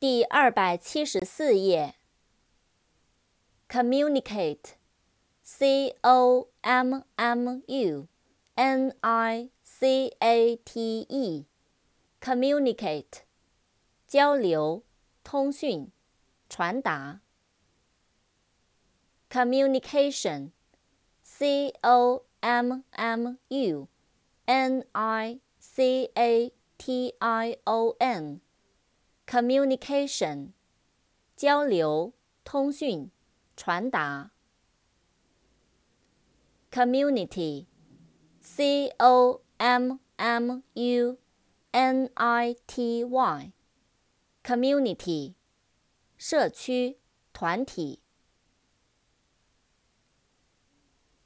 第二百七十四页。communicate，c o m m u n i c a t e，communicate，交流、通讯、传达。communication，c o m m u n i c a t i o N n，communication，交流、通讯。传达。community，c o m m u n i t y，community，社区、团体。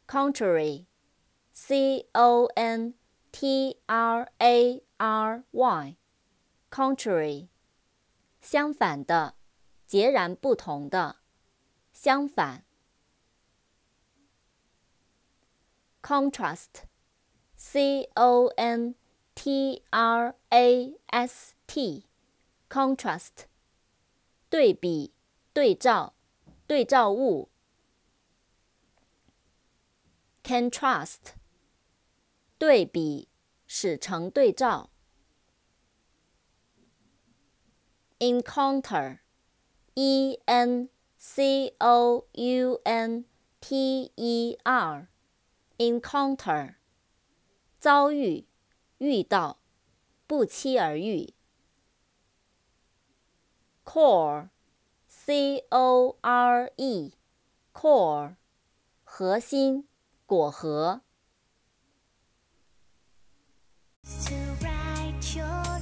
contrary，c o n t r a r y，contrary， 相反的，截然不同的。相反，contrast，c o n t r a s t，contrast，对比、对照、对照物。contrast，对比、使成对照。encounter, e n c o u n t e r, encounter，遭遇、遇到、不期而遇。core, c o r e, core，核心、果核。to write your